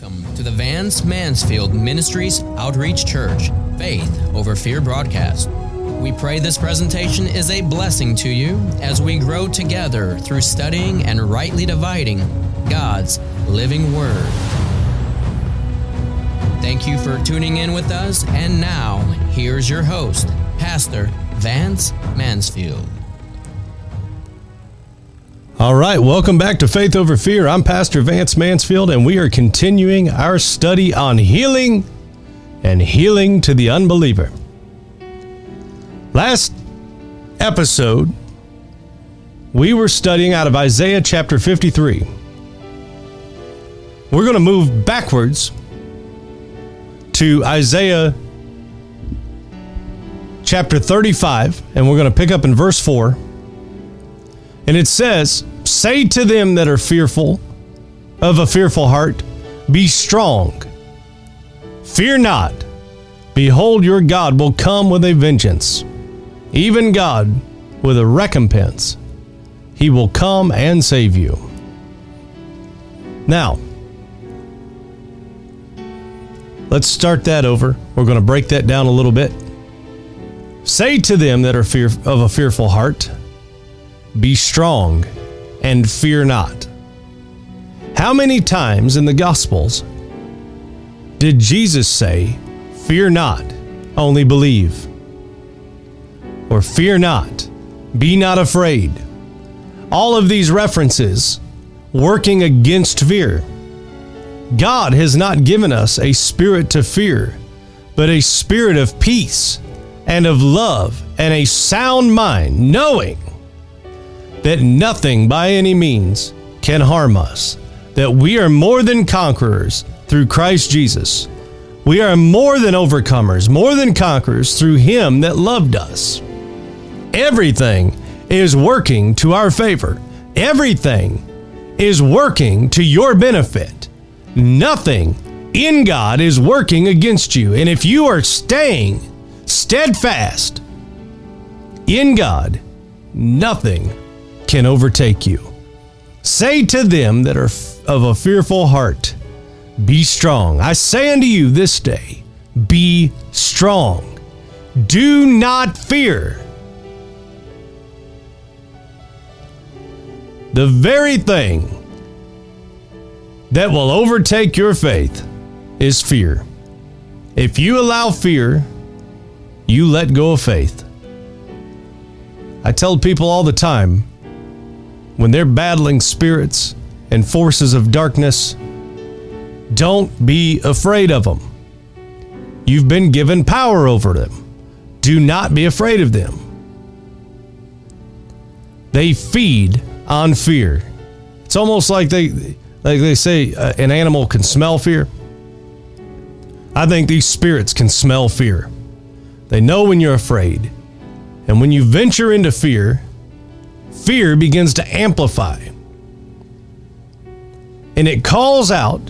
Welcome to the Vance Mansfield Ministries Outreach Church Faith Over Fear broadcast. We pray this presentation is a blessing to you as we grow together through studying and rightly dividing God's living Word. Thank you for tuning in with us, and now here's your host, Pastor Vance Mansfield. All right, welcome back to Faith Over Fear. I'm Pastor Vance Mansfield, and we are continuing our study on healing and healing to the unbeliever. Last episode, we were studying out of Isaiah chapter 53. We're going to move backwards to Isaiah chapter 35, and we're going to pick up in verse 4. And it says, Say to them that are fearful, of a fearful heart, Be strong. Fear not. Behold, your God will come with a vengeance, even God with a recompense. He will come and save you. Now, let's start that over. We're going to break that down a little bit. Say to them that are fear, of a fearful heart, Be strong and fear not. How many times in the Gospels did Jesus say, Fear not, only believe? Or fear not, be not afraid? All of these references working against fear. God has not given us a spirit to fear, but a spirit of peace and of love and a sound mind, knowing that nothing by any means can harm us, that we are more than conquerors through Christ Jesus. We are more than overcomers, more than conquerors through Him that loved us. Everything is working to our favor. Everything is working to your benefit. Nothing in God is working against you. And if you are staying steadfast in God, nothing can overtake you. Say to them that are of a fearful heart, Be strong. I say unto you this day, Be strong. Do not fear. The very thing that will overtake your faith is fear. If you allow fear, you let go of faith. I tell people all the time when they're battling spirits and forces of darkness, don't be afraid of them. You've been given power over them. Do not be afraid of them. They feed on fear. It's almost like they like they say uh, an animal can smell fear. I think these spirits can smell fear. They know when you're afraid. And when you venture into fear, fear begins to amplify. And it calls out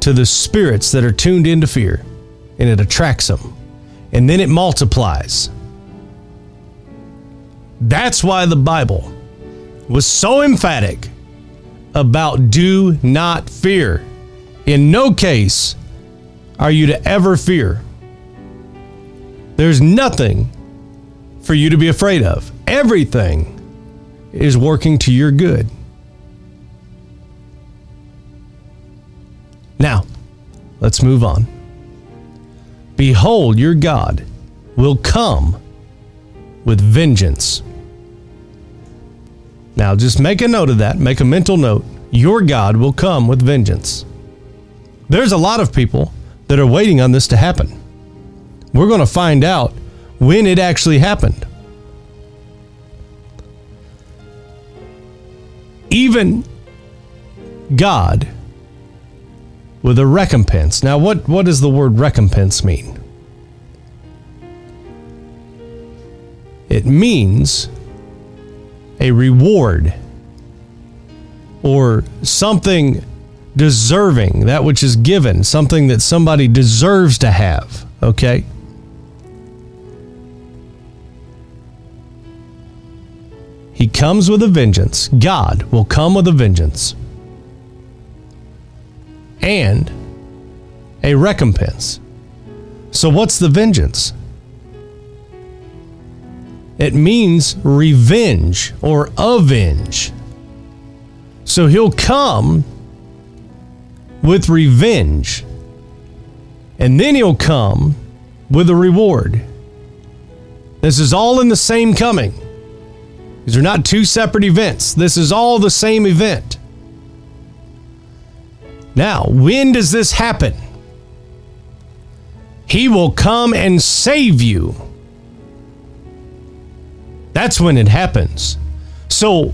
to the spirits that are tuned into fear, and it attracts them. And then it multiplies. That's why the Bible was so emphatic about do not fear. In no case are you to ever fear. There's nothing for you to be afraid of. Everything is working to your good. Now, let's move on. Behold, your God will come with vengeance. Now, just make a note of that, make a mental note. Your God will come with vengeance. There's a lot of people that are waiting on this to happen. We're going to find out when it actually happened. Even God with a recompense. Now, what, what does the word recompense mean? It means a reward or something deserving, that which is given, something that somebody deserves to have. Okay? He comes with a vengeance. God will come with a vengeance. and a recompense. So, what's the vengeance? It means revenge or avenge. So, he'll come with revenge, and then he'll come with a reward. This is all in the same coming. These are not two separate events. This is all the same event. Now, when does this happen? He will come and save you. That's when it happens. So,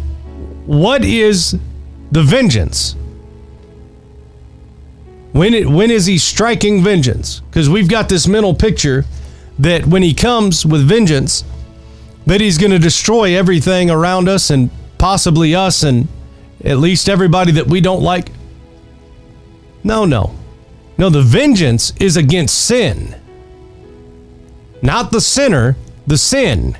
what is the vengeance? When it, when is he striking vengeance? Because we've got this mental picture that when he comes with vengeance, that he's going to destroy everything around us and possibly us and at least everybody that we don't like. No, no. No, the vengeance is against sin. Not the sinner, the sin.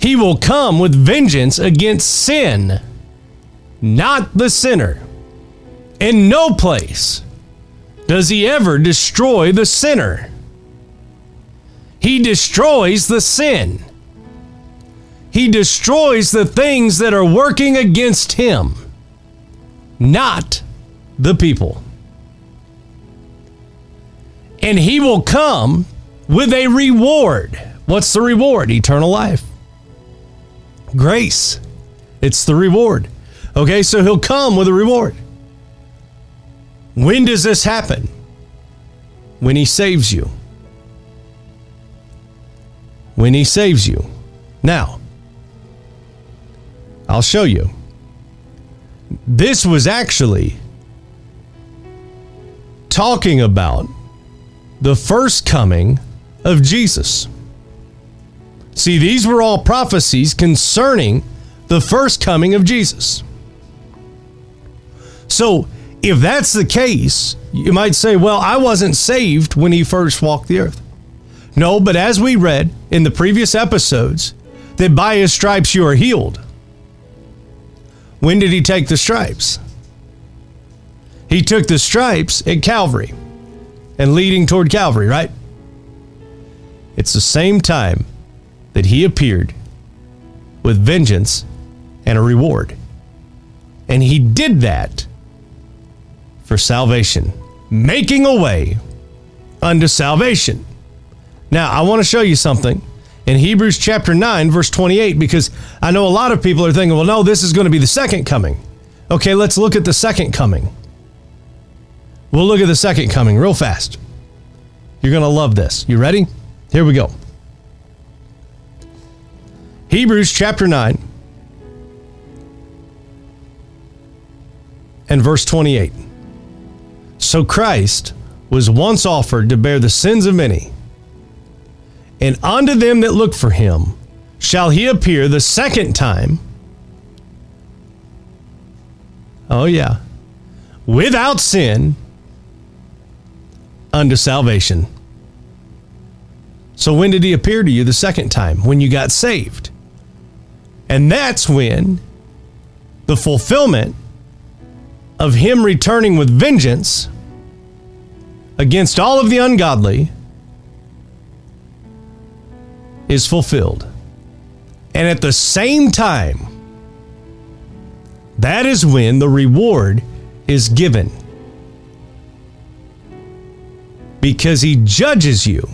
He will come with vengeance against sin, not the sinner. In no place does he ever destroy the sinner. He destroys the sin. He destroys the things that are working against him, not the people. And he will come with a reward. What's the reward? Eternal life. Grace. It's the reward. Okay, so he'll come with a reward. When does this happen? When he saves you. When he saves you. Now, I'll show you. This was actually talking about the first coming of Jesus. See, these were all prophecies concerning the first coming of Jesus. So, if that's the case, you might say, well, I wasn't saved when he first walked the earth. No, but as we read in the previous episodes, that by his stripes you are healed. When did he take the stripes? He took the stripes at Calvary and leading toward Calvary, right? It's the same time that he appeared with vengeance and a reward. And he did that for salvation, making a way unto salvation. Now, I want to show you something in Hebrews chapter 9, verse 28, because I know a lot of people are thinking, well, no, this is going to be the second coming. Okay, let's look at the second coming. We'll look at the second coming real fast. You're going to love this. You ready? Here we go. Hebrews chapter 9 and verse 28. So Christ was once offered to bear the sins of many, and unto them that look for him shall he appear the second time. Oh, yeah. Without sin unto salvation. So, when did he appear to you the second time? When you got saved. And that's when the fulfillment of him returning with vengeance against all of the ungodly is fulfilled. And at the same time, that is when the reward is given. Because he judges you.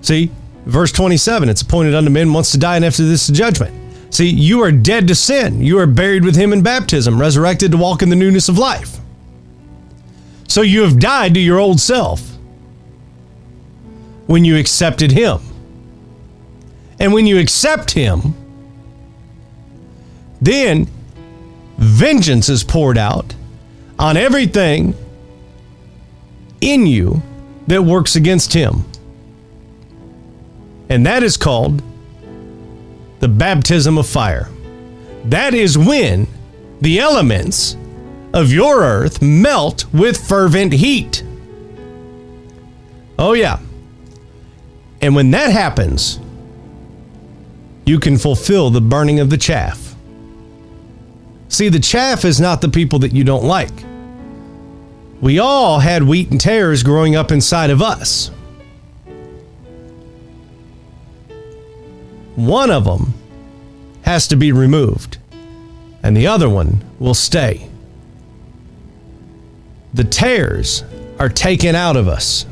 See, verse 27 it's appointed unto men once to die, and after this, judgment. See, you are dead to sin. You are buried with him in baptism, resurrected to walk in the newness of life. So you have died to your old self when you accepted him. And when you accept him, then vengeance is poured out on everything in you that works against him. And that is called the baptism of fire. That is when the elements of your earth melt with fervent heat. Oh, yeah. And when that happens, you can fulfill the burning of the chaff. See, the chaff is not the people that you don't like. We all had wheat and tares growing up inside of us. One of them has to be removed, and the other one will stay. The tares are taken out of us.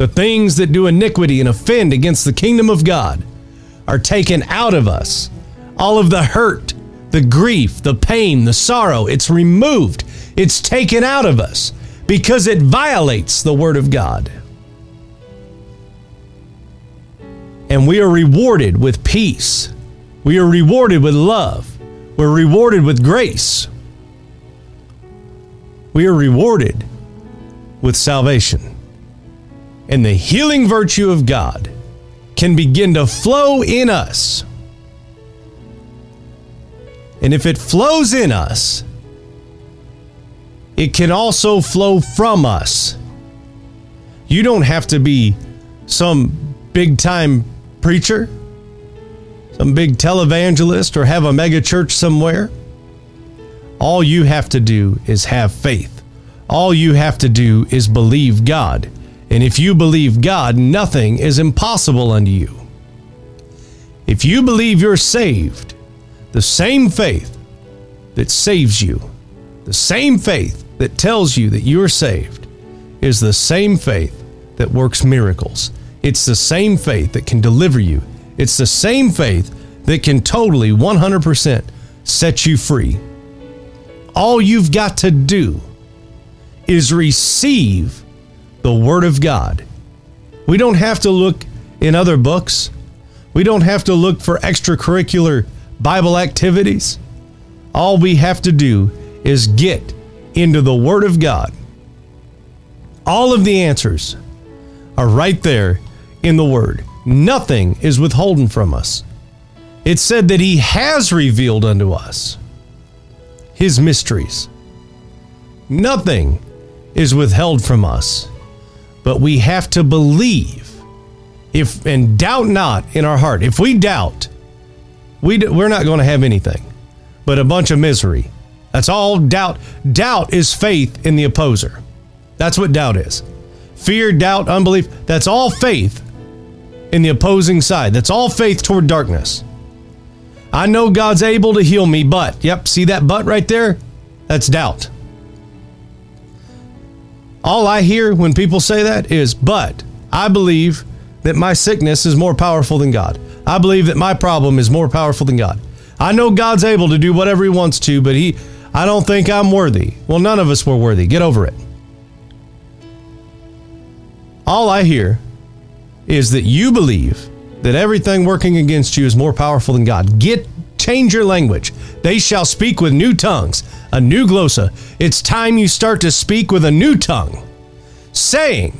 The things that do iniquity and offend against the kingdom of God are taken out of us. All of the hurt, the grief, the pain, the sorrow, it's removed. It's taken out of us because it violates the Word of God. And we are rewarded with peace. We are rewarded with love. We're rewarded with grace. We are rewarded with salvation. And the healing virtue of God can begin to flow in us. And if it flows in us, it can also flow from us. You don't have to be some big time preacher, some big televangelist, or have a mega church somewhere. All you have to do is have faith. All you have to do is believe God. And if you believe God, nothing is impossible unto you. If you believe you're saved, the same faith that saves you, the same faith that tells you that you're saved, is the same faith that works miracles. It's the same faith that can deliver you. It's the same faith that can totally 100% set you free. All you've got to do is receive the Word of God. We don't have to look in other books. We don't have to look for extracurricular Bible activities. All we have to do is get into the Word of God. All of the answers are right there in the Word. Nothing is withholden from us. It said that He has revealed unto us His mysteries. Nothing is withheld from us, but we have to believe. If and doubt not in our heart. If we doubt, we we're not going to have anything, but a bunch of misery. That's all doubt. Doubt is faith in the opposer. That's what doubt is. Fear, doubt, unbelief. That's all faith in the opposing side. That's all faith toward darkness. I know God's able to heal me, but, yep, see that but right there? That's doubt. All I hear when people say that is, but I believe that my sickness is more powerful than God. I believe that my problem is more powerful than God. I know God's able to do whatever he wants to, but he I don't think I'm worthy. Well, none of us were worthy. Get over it. All I hear is that you believe that everything working against you is more powerful than God. Get change your language. They shall speak with new tongues, a new glossa. It's time you start to speak with a new tongue, saying,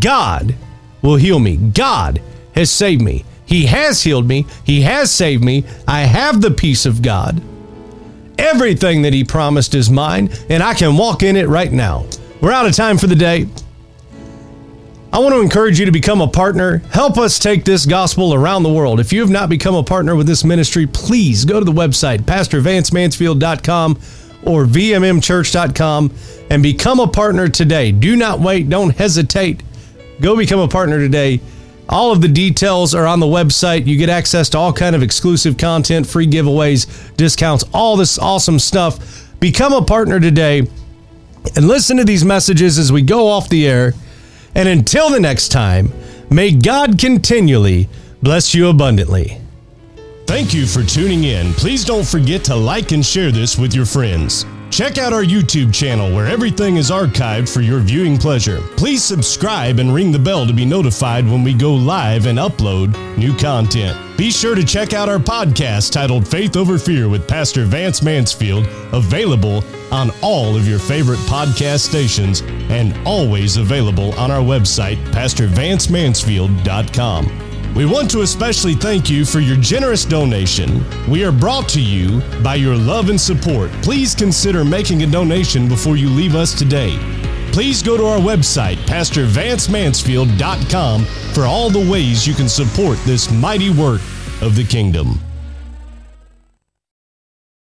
God will heal me. God has saved me. He has healed me. He has saved me. I have the peace of God. Everything that He promised is mine, and I can walk in it right now. We're out of time for the day. I want to encourage you to become a partner. Help us take this gospel around the world. If you have not become a partner with this ministry, please go to the website, pastorvancemansfield.com or vmmchurch.com, and become a partner today. Do not wait. Don't hesitate. Go become a partner today. All of the details are on the website. You get access to all kind of exclusive content, free giveaways, discounts, all this awesome stuff. Become a partner today and listen to these messages as we go off the air. And until the next time, may God continually bless you abundantly. Thank you for tuning in. Please don't forget to like and share this with your friends. Check out our YouTube channel where everything is archived for your viewing pleasure. Please subscribe and ring the bell to be notified when we go live and upload new content. Be sure to check out our podcast titled Faith Over Fear with Pastor Vance Mansfield, available on all of your favorite podcast stations and always available on our website, pastorvancemansfield.com. We want to especially thank you for your generous donation. We are brought to you by your love and support. Please consider making a donation before you leave us today. Please go to our website, pastorvancemansfield.com, for all the ways you can support this mighty work of the kingdom.